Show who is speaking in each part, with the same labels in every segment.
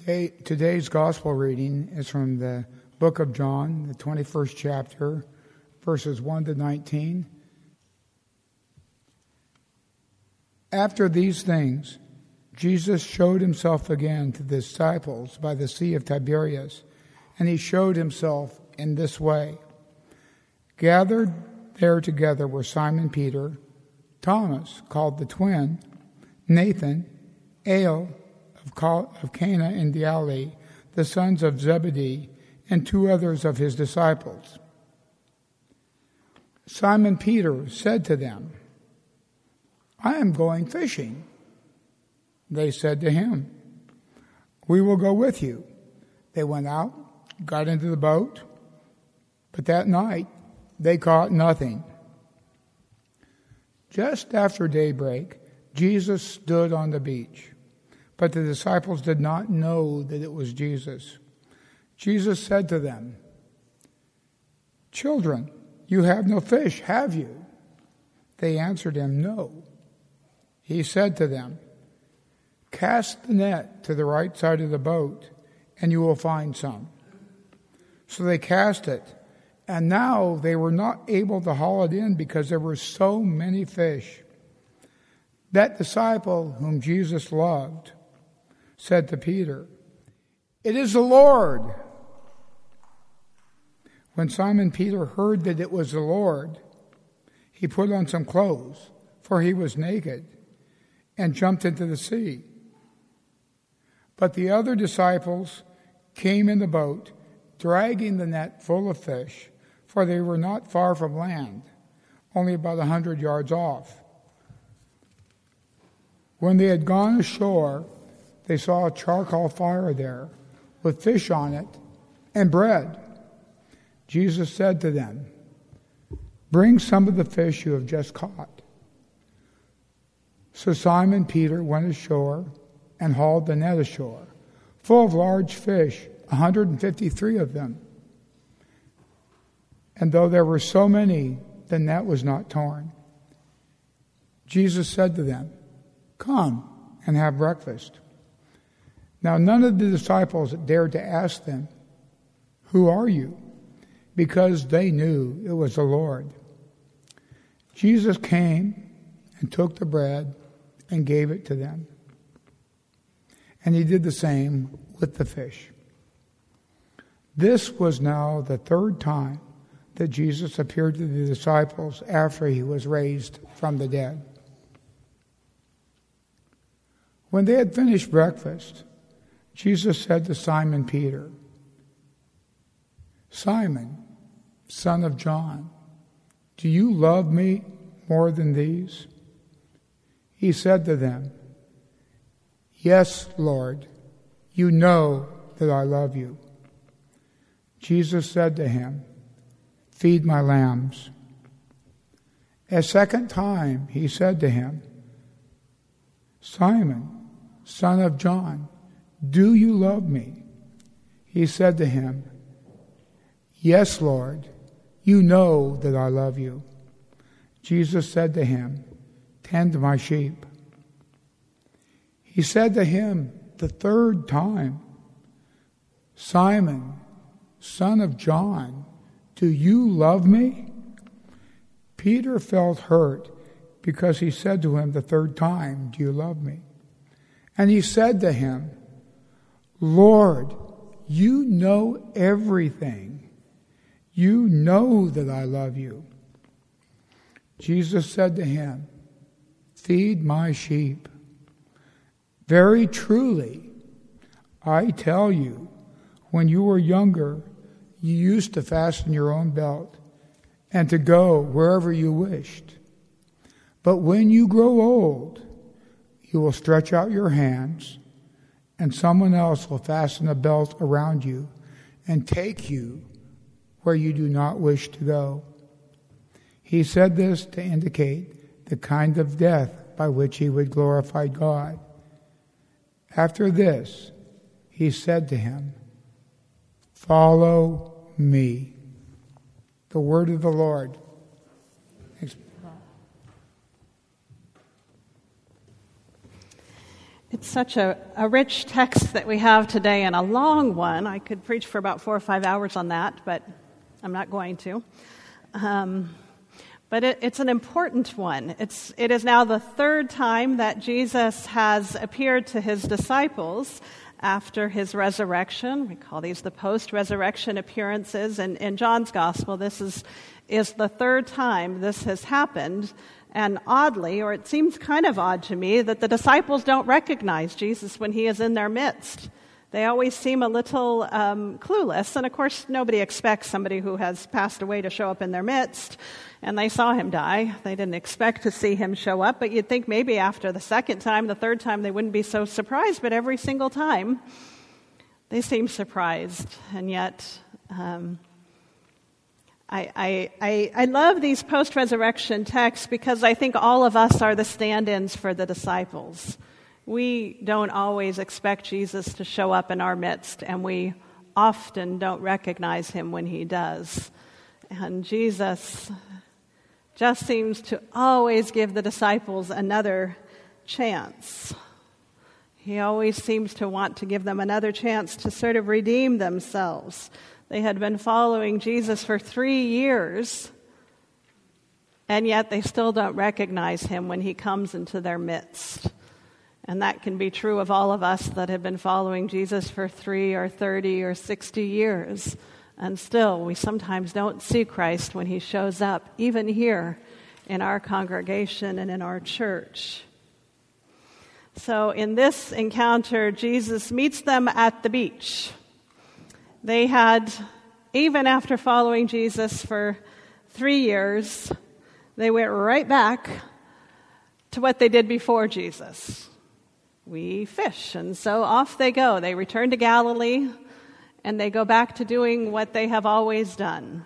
Speaker 1: Today, today's gospel reading is from the book of John, the 21st chapter, verses 1 to 19. After these things, Jesus showed himself again to the disciples by the Sea of Tiberias, and he showed himself in this way. Gathered there together were Simon Peter, Thomas, called the twin, Nathan, Ale, of Cana in Galilee, the sons of Zebedee, and two others of his disciples. Simon Peter said to them, I am going fishing. They said to him, We will go with you. They went out, got into the boat, but that night they caught nothing. Just after daybreak, Jesus stood on the beach. But the disciples did not know that it was Jesus. Jesus said to them, Children, you have no fish, have you? They answered him, No. He said to them, Cast the net to the right side of the boat, and you will find some. So they cast it, and now they were not able to haul it in because there were so many fish. That disciple whom Jesus loved said to Peter, It is the Lord. When Simon Peter heard that it was the Lord, he put on some clothes, for he was naked, and jumped into the sea. But the other disciples came in the boat, dragging the net full of fish, for they were not far from land, only about a hundred yards off. When they had gone ashore, they saw a charcoal fire there with fish on it and bread. Jesus said to them, Bring some of the fish you have just caught. So Simon Peter went ashore and hauled the net ashore, full of large fish, 153 of them. And though there were so many, the net was not torn. Jesus said to them, Come and have breakfast. Now, none of the disciples dared to ask them, Who are you? because they knew it was the Lord. Jesus came and took the bread and gave it to them. And he did the same with the fish. This was now the third time that Jesus appeared to the disciples after he was raised from the dead. When they had finished breakfast, Jesus said to Simon Peter, Simon, son of John, do you love me more than these? He said to them, Yes, Lord, you know that I love you. Jesus said to him, Feed my lambs. A second time he said to him, Simon, son of John, do you love me? He said to him, Yes, Lord, you know that I love you. Jesus said to him, Tend my sheep. He said to him the third time, Simon, son of John, do you love me? Peter felt hurt because he said to him the third time, Do you love me? And he said to him, Lord, you know everything. You know that I love you. Jesus said to him, Feed my sheep. Very truly, I tell you, when you were younger, you used to fasten your own belt and to go wherever you wished. But when you grow old, you will stretch out your hands and someone else will fasten a belt around you and take you where you do not wish to go. He said this to indicate the kind of death by which he would glorify God. After this, he said to him, Follow me. The word of the Lord.
Speaker 2: It's such a, a rich text that we have today and a long one. I could preach for about four or five hours on that, but I'm not going to. Um, but it, it's an important one. It's, it is now the third time that Jesus has appeared to his disciples after his resurrection. We call these the post resurrection appearances. And in John's gospel, this is, is the third time this has happened. And oddly, or it seems kind of odd to me, that the disciples don't recognize Jesus when he is in their midst. They always seem a little um, clueless. And of course, nobody expects somebody who has passed away to show up in their midst. And they saw him die. They didn't expect to see him show up. But you'd think maybe after the second time, the third time, they wouldn't be so surprised. But every single time, they seem surprised. And yet, um, I, I, I, love these post resurrection texts because I think all of us are the stand ins for the disciples. We don't always expect Jesus to show up in our midst, and we often don't recognize him when he does. And Jesus just seems to always give the disciples another chance. He always seems to want to give them another chance to sort of redeem themselves. They had been following Jesus for three years, and yet they still don't recognize him when he comes into their midst. And that can be true of all of us that have been following Jesus for three or 30 or 60 years. And still, we sometimes don't see Christ when he shows up, even here in our congregation and in our church. So, in this encounter, Jesus meets them at the beach. They had, even after following Jesus for three years, they went right back to what they did before Jesus. We fish. And so off they go. They return to Galilee and they go back to doing what they have always done.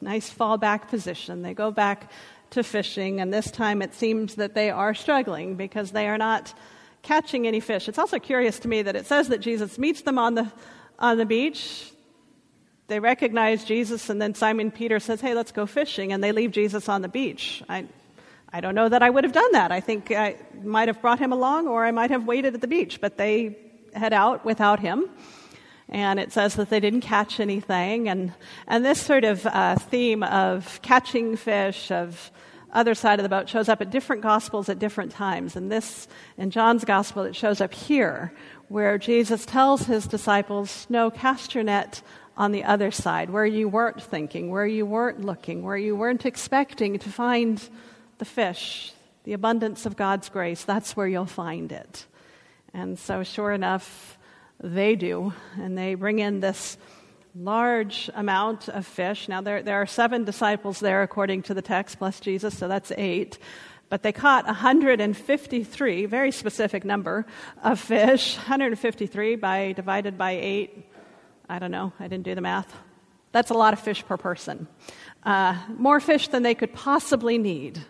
Speaker 2: Nice fallback position. They go back to fishing, and this time it seems that they are struggling because they are not catching any fish. It's also curious to me that it says that Jesus meets them on the on the beach. They recognize Jesus, and then Simon Peter says, Hey, let's go fishing. And they leave Jesus on the beach. I, I don't know that I would have done that. I think I might have brought him along, or I might have waited at the beach, but they head out without him. And it says that they didn't catch anything. And, and this sort of uh, theme of catching fish, of other side of the boat shows up at different gospels at different times. And this, in John's gospel, it shows up here, where Jesus tells his disciples, No, cast your net on the other side, where you weren't thinking, where you weren't looking, where you weren't expecting to find the fish, the abundance of God's grace. That's where you'll find it. And so, sure enough, they do. And they bring in this large amount of fish. Now, there, there are seven disciples there, according to the text, plus Jesus, so that's eight but they caught 153, very specific number of fish, 153 by divided by 8. I don't know, I didn't do the math. That's a lot of fish per person. Uh, more fish than they could possibly need.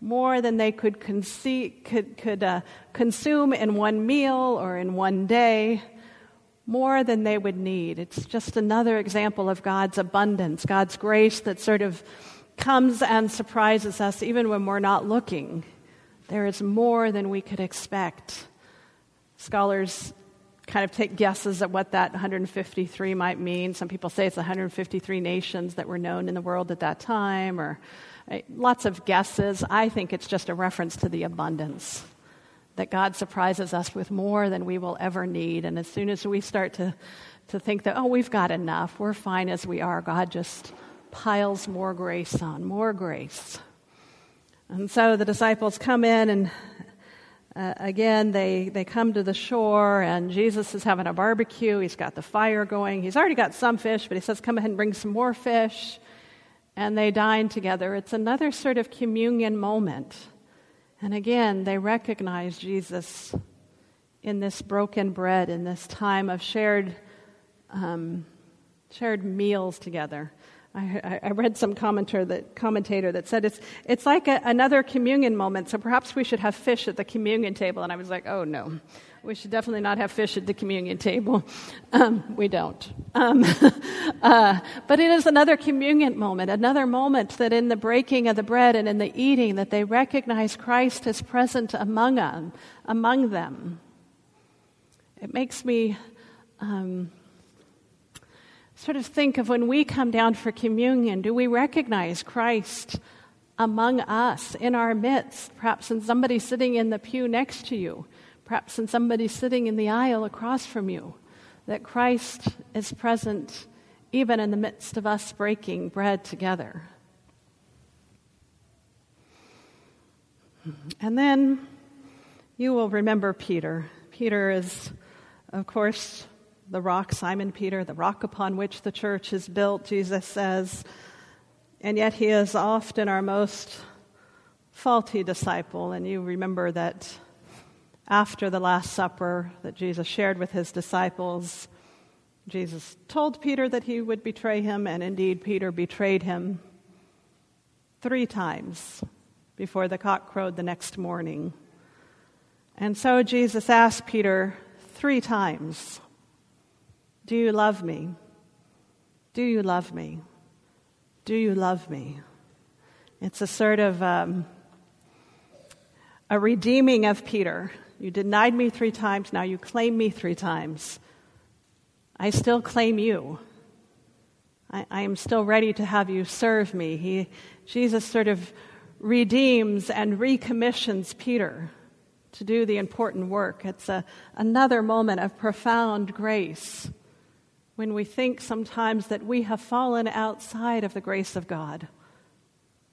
Speaker 2: More than they could, could, could uh, consume in one meal or in one day. More than they would need. It's just another example of God's abundance, God's grace that sort of comes and surprises us even when we're not looking. There is more than we could expect. Scholars kind of take guesses at what that 153 might mean. Some people say it's 153 nations that were known in the world at that time, or uh, lots of guesses. I think it's just a reference to the abundance that God surprises us with more than we will ever need. And as soon as we start to, to think that, oh, we've got enough, we're fine as we are, God just piles more grace on, more grace. And so the disciples come in and uh, again, they, they come to the shore, and Jesus is having a barbecue. He's got the fire going. He's already got some fish, but he says, Come ahead and bring some more fish. And they dine together. It's another sort of communion moment. And again, they recognize Jesus in this broken bread, in this time of shared, um, shared meals together. I, I, read some commentator that, commentator that said it's, it's like a, another communion moment, so perhaps we should have fish at the communion table. And I was like, oh no, we should definitely not have fish at the communion table. Um, we don't. Um, uh, but it is another communion moment, another moment that in the breaking of the bread and in the eating that they recognize Christ as present among them. Among them. It makes me um, sort of think of when we come down for communion, do we recognize Christ among us, in our midst, perhaps in somebody sitting in the pew next to you, perhaps in somebody sitting in the aisle across from you, that Christ is present even in the midst of us breaking bread together? And then you will remember Peter. Peter is, of course, the rock, Simon Peter, the rock upon which the church is built, Jesus says. And yet he is often our most faulty disciple. And you remember that after the Last Supper that Jesus shared with his disciples, Jesus told Peter that he would betray him, and indeed, Peter betrayed him three times before the cock crowed the next morning. And so Jesus asked Peter three times, do you love me? Do you love me? Do you love me? It's a sort of um, a redeeming of Peter. You denied me three times, now you claim me three times. I still claim you. I, I am still ready to have you serve me. He, Jesus sort of redeems and recommissions Peter to do the important work. It's a, another moment of profound grace when we think sometimes that we have fallen outside of the grace of God,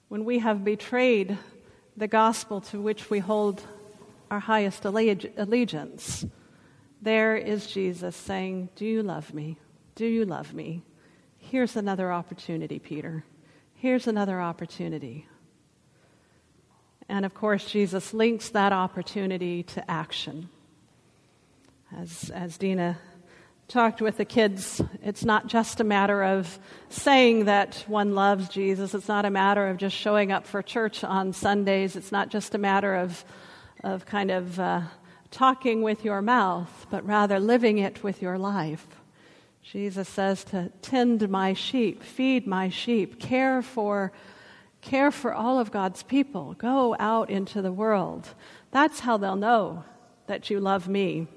Speaker 2: when we have betrayed the gospel to which we hold our highest allegiance, there is Jesus saying, Do you love me? Do you love me? Here's another opportunity, Peter. Here's another opportunity. And of course, Jesus links that opportunity to action. As, as Dina talked with the kids, it's not just a matter of saying that one loves Jesus. It's not a matter of just showing up for church on Sundays. It's not just a matter of, of kind of uh, talking with your mouth, but rather living it with your life. Jesus says to tend my sheep, feed my sheep, care for, care for all of God's people. Go out into the world. That's how they'll know that you love me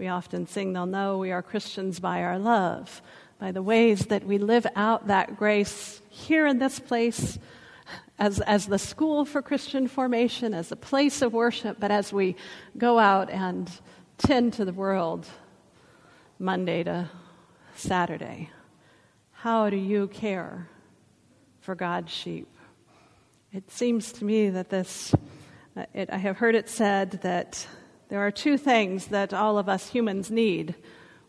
Speaker 2: we often sing, They'll know we are Christians by our love, by the ways that we live out that grace here in this place as, as the school for Christian formation, as a place of worship, but as we go out and tend to the world Monday to Saturday. How do you care for God's sheep? It seems to me that this, uh, it, I have heard it said that there are two things that all of us humans need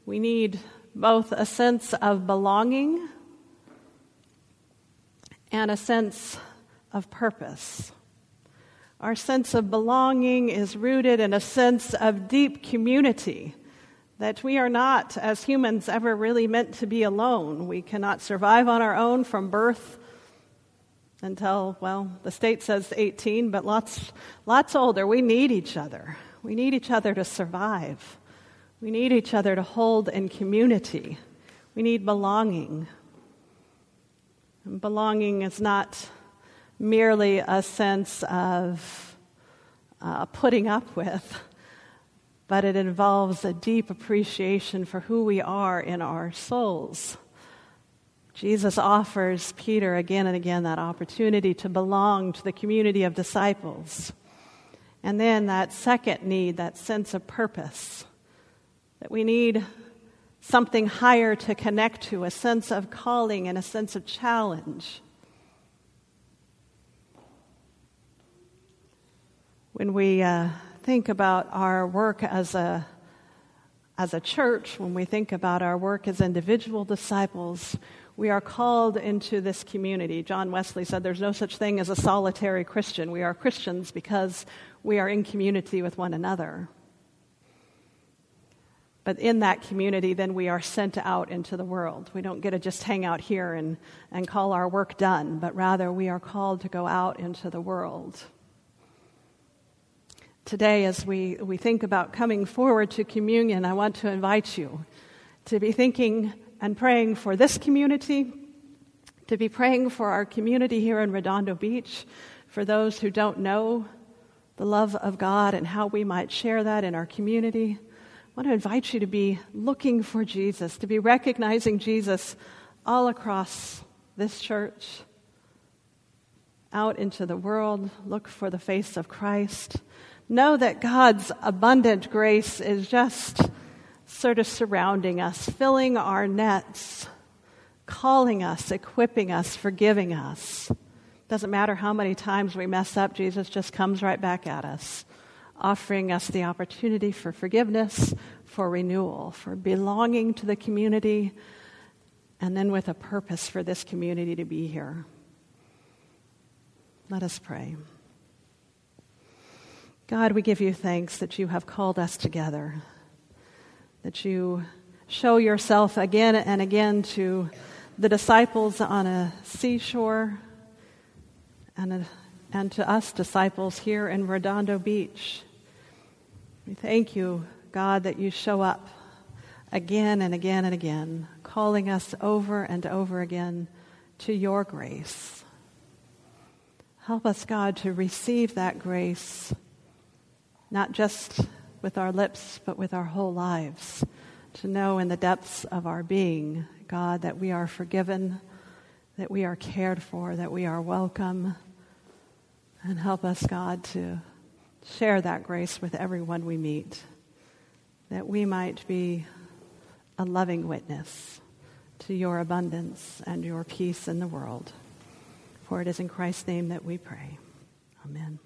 Speaker 2: we need both a sense of belonging and a sense of purpose. Our sense of belonging is rooted in a sense of deep community. That we are not, as humans, ever really meant to be alone. We cannot survive on our own from birth until, well, the state says 18, but lots, lots older. We need each other. We need each other to survive. We need each other to hold in community. We need belonging. And belonging is not merely a sense of uh, putting up with, but it involves a deep appreciation for who we are in our souls. Jesus offers Peter again and again that opportunity to belong to the community of disciples. And then that second need, that sense of purpose, that we need something higher to connect to, a sense of calling and a sense of challenge. When we uh, think about our work as a, as a church, when we think about our work as individual disciples, we are called into this community. John Wesley said there's no such thing as a solitary Christian. We are Christians because we are in community with one another. But in that community, then we are sent out into the world. We don't get to just hang out here and, and call our work done, but rather we are called to go out into the world. Today, as we, we think about coming forward to communion, I want to invite you to be thinking and praying for this community, to be praying for our community here in Redondo Beach, for those who don't know the love of God and how we might share that in our community. I want to invite you to be looking for Jesus, to be recognizing Jesus all across this church, out into the world. Look for the face of Christ. Know that God's abundant grace is just sort of surrounding us, filling our nets, calling us, equipping us, forgiving us. Doesn't matter how many times we mess up, Jesus just comes right back at us, offering us the opportunity for forgiveness, for renewal, for belonging to the community, and then with a purpose for this community to be here. Let us pray. God, we give you thanks that you have called us together, that you show yourself again and again to the disciples on a seashore and, a, and to us disciples here in Redondo Beach. We thank you, God, that you show up again and again and again, calling us over and over again to your grace. Help us, God, to receive that grace, not just with our lips, but with our whole lives, to know in the depths of our being, God, that we are forgiven, that we are cared for, that we are welcome. And help us, God, to share that grace with everyone we meet, that we might be a loving witness to your abundance and your peace in the world. For it is in Christ's name that we pray. Amen.